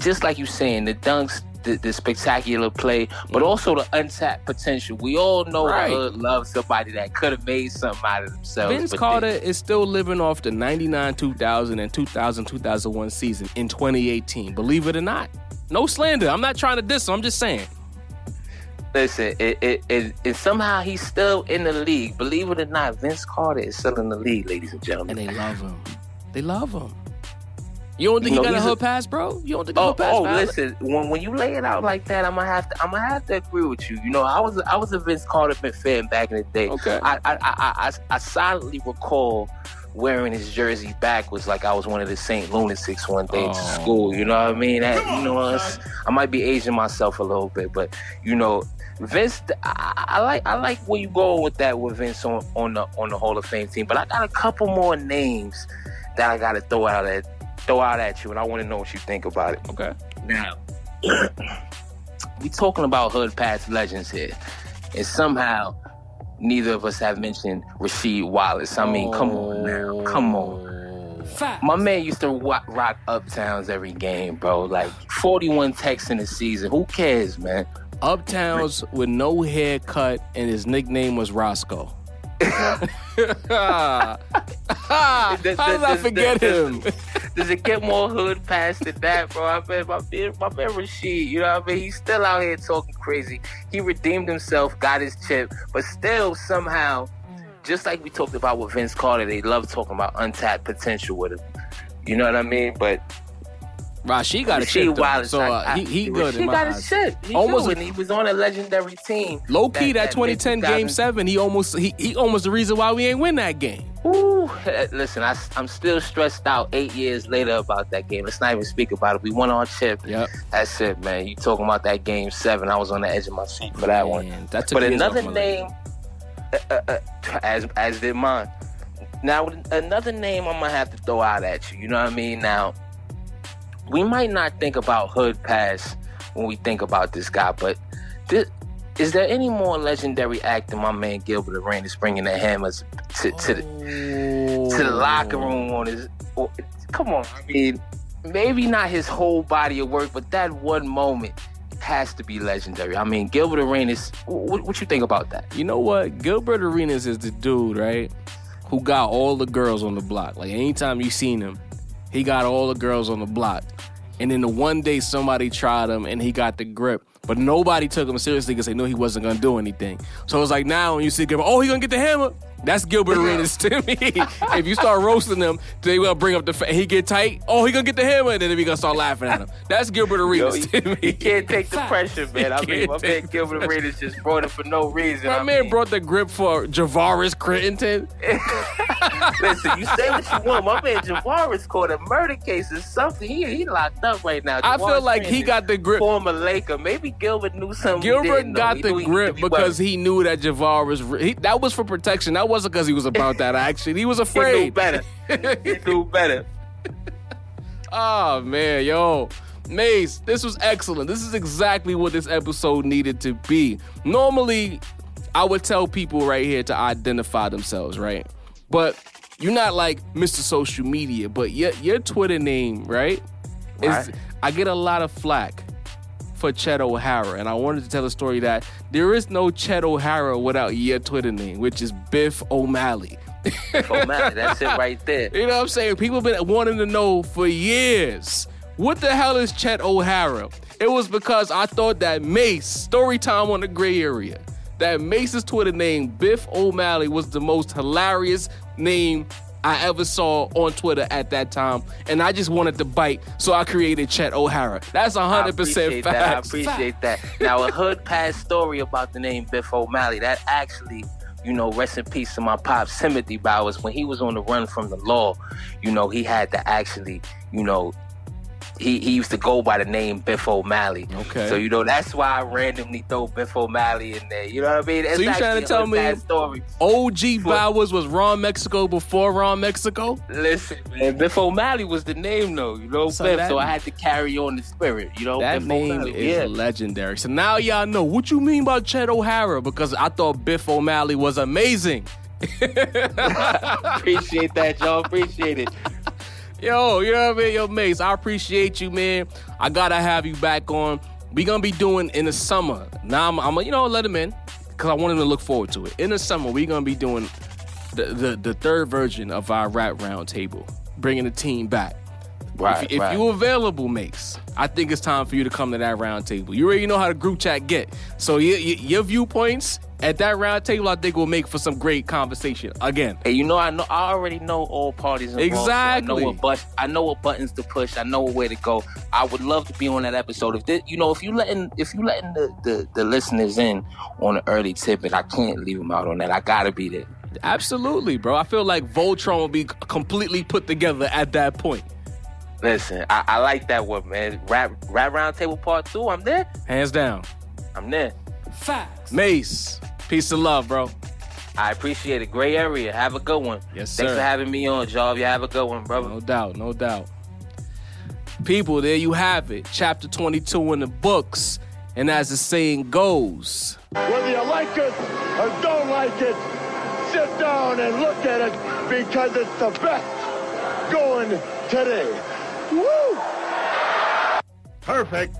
D: just like you saying, the dunks, the, the spectacular play, but mm-hmm. also the untapped potential. We all know
B: Right.
D: the hood loves somebody that could have made something out of themselves.
B: Vince Carter
D: they-
B: is still living off the 99 2000 and 2000 2001 season in 2018. Believe it or not. No slander. I'm not trying to diss him. I'm just saying.
D: listen, it, it, it, it somehow he's still in the league. Believe it or not, Vince Carter is still in the league, ladies and gentlemen.
B: And they love him. They love him. You don't think
D: You know,
B: he got a
D: he's a-
B: hood pass, bro? You don't think a
D: Oh,
B: hood pass?
D: oh
B: valid?
D: listen. When when you lay it out like that, I'm gonna have to I'm gonna have to agree with you. You know, I was I was a Vince Carter fan back in the day.
B: Okay.
D: I I I, I, I silently recall wearing his jersey backwards like I was one of the Saint Lunatics one day
B: Oh.
D: to school. You know what I mean? That, you know, it's- I might be aging myself a little bit, but you know. Vince, I, I like I like where you go with that with Vince on, on the on the Hall of Fame team, but I got a couple more names that I got to throw out at throw out at you, and I want to know what you think about it.
B: Okay.
D: Now, we talking about hood past legends here, and somehow neither of us have mentioned Rasheed Wallace. I mean, come on now, come on.
B: Fact.
D: My man used to rock, rock uptowns every game, bro. Like 41 techs in a season. Who cares, man?
B: Uptowns with no haircut, and his nickname was Roscoe. How did I forget him?
D: Does it get more hood past than that, bro? I bet my man, my man Rasheed, you know what I mean? He's still out here talking crazy. He redeemed himself, got his chip, but still somehow, just like we talked about with Vince Carter, they love talking about untapped potential with him. You know what I mean? But
B: Rasheed got a chip, though,
D: Wallace,
B: so uh,
D: I-
B: he, he good
D: Rasheed
B: in my
D: got
B: eyes.
D: his chip. He
B: Almost-
D: almost, and he was on a legendary team.
B: Low key, that,
D: that
B: 2010 game seven, he almost he, he almost the reason why we ain't win that game.
D: Ooh, listen, I, am still stressed out eight years later about that game. Let's not even speak about it. We won our chip.
B: Yep.
D: That's it, man. You talking about that game seven? I was on the edge of my seat for that one.
B: Man, that
D: But another
B: off my leg.
D: name, uh, uh, as as did mine. Now another name I'm gonna have to throw out at you. You know what I mean? Now we might not think about Hood Pass when we think about this guy, but this, is there any more legendary act than my man Gilbert Arenas bringing the hammers to, to the to the locker room on his. or- Come on, I mean, maybe not his whole body of work, but that one moment has to be legendary. I mean, Gilbert Arenas. What, what you think about that?
B: You know what? Gilbert Arenas is the dude, right? Who got all the girls on the block. Like anytime you seen him, he got all the girls on the block. And then the one day somebody tried him and he got the grip. But nobody took him seriously because they knew he wasn't gonna do anything. So it's like now when you see Gilbert, oh, he gonna get the hammer. That's Gilbert Arenas to me. if you start roasting them, they will bring up the fa- he get tight. Oh, he gonna get the hammer, and then we gonna start laughing at him. That's Gilbert Arenas
D: Yo,
B: to me.
D: He can't take the pressure, man. I mean, my man Gilbert Arenas just brought it for no reason.
B: My
D: I
B: man
D: mean,
B: brought the grip for Javaris Crittenton.
D: Listen, you say what you want. My man Javaris caught a murder case or something. He, he locked up right now.
B: I feel
D: Javaris
B: like he got the grip.
D: Former Laker. Maybe Gilbert knew something. we
B: Gilbert
D: didn't
B: got
D: He
B: the
D: knew he
B: grip
D: to
B: because he knew that Javaris. He, that was for protection. That wasn't because he was about that action. He was afraid.
D: he knew better. he knew better.
B: Oh man, yo. Mace, this was excellent. This is exactly what this episode needed to be. Normally, I would tell people right here to identify themselves, right? But you're not like Mr. Social Media, but your your Twitter name, right? Is
D: Right.
B: I get a lot of flack for Chet O'Hara, and I wanted to tell a story that there is no Chet O'Hara without your Twitter name, which is Biff O'Malley.
D: Man, that's it right there.
B: You know what I'm saying? People been wanting to know for years. What the hell is Chet O'Hara? It was because I thought that Mace, story time on the gray area, that Mace's Twitter name, Biff O'Malley, was the most hilarious name I ever saw on Twitter at that time. And I just wanted to bite, so I created Chet O'Hara. That's 100%
D: appreciate
B: fact.
D: I appreciate that. Now, a hood past story about the name Biff O'Malley. That actually, you know, rest in peace to my pops, Timothy Bowers. When he was on the run from the law, you know, he had to actually, you know, he, he used to go by the name Biff O'Malley.
B: Okay.
D: So you know that's why I randomly throw Biff O'Malley in there. You know what I mean? It's
B: So you trying to tell me-
D: story.
B: OG Bowers was Ron Mexico before Ron Mexico?
D: Listen, man, Biff O'Malley was the name though. You know,
B: So
D: Biff.
B: that-
D: so I had to carry on the spirit. You know,
B: That
D: Biff
B: name
D: O'Malley.
B: is
D: yeah.
B: legendary. So now y'all know what you mean by Chet O'Hara because I thought Biff O'Malley was amazing.
D: appreciate that, y'all. Appreciate it.
B: Yo, you know what I mean? Yo, Mace, I appreciate you, man. I gotta have you back on. We gonna be doing in the summer. Now I'm, I'm you know, let him in because I want him to look forward to it. In the summer, we gonna be doing the, the, the third version of our rap roundtable, bringing the team back.
D: Right,
B: if if
D: right.
B: you available, Mace, I think it's time for you to come to that round table. You already know how the group chat get. So your, your, your viewpoints at that round table, I think will make for some great conversation. Again,
D: Hey, you know, I know, I already know all parties involved. so
B: Exactly.
D: I know what but I know what buttons to push. I know where to go. I would love to be on that episode. If this, you know, if you letting if you letting the, the the listeners in on an early tidbit, I can't leave them out on that. I gotta be there.
B: absolutely, bro. I feel like Voltron will be completely put together at that point.
D: Listen, I, I like that one, man. Rap rap roundtable part two. I'm there.
B: Hands down.
D: I'm there. Facts.
B: Mace, peace and love, bro.
D: I appreciate it. Gray area. Have a good one.
B: Yes, sir.
D: Thanks for having me on, Jarv. You have a good one, brother.
B: No doubt, no doubt. People, there you have it. Chapter 22 in the books. And as the saying goes,
C: Whether you like it or don't like it, sit down and look at it because it's the best going today. Woo! Perfect.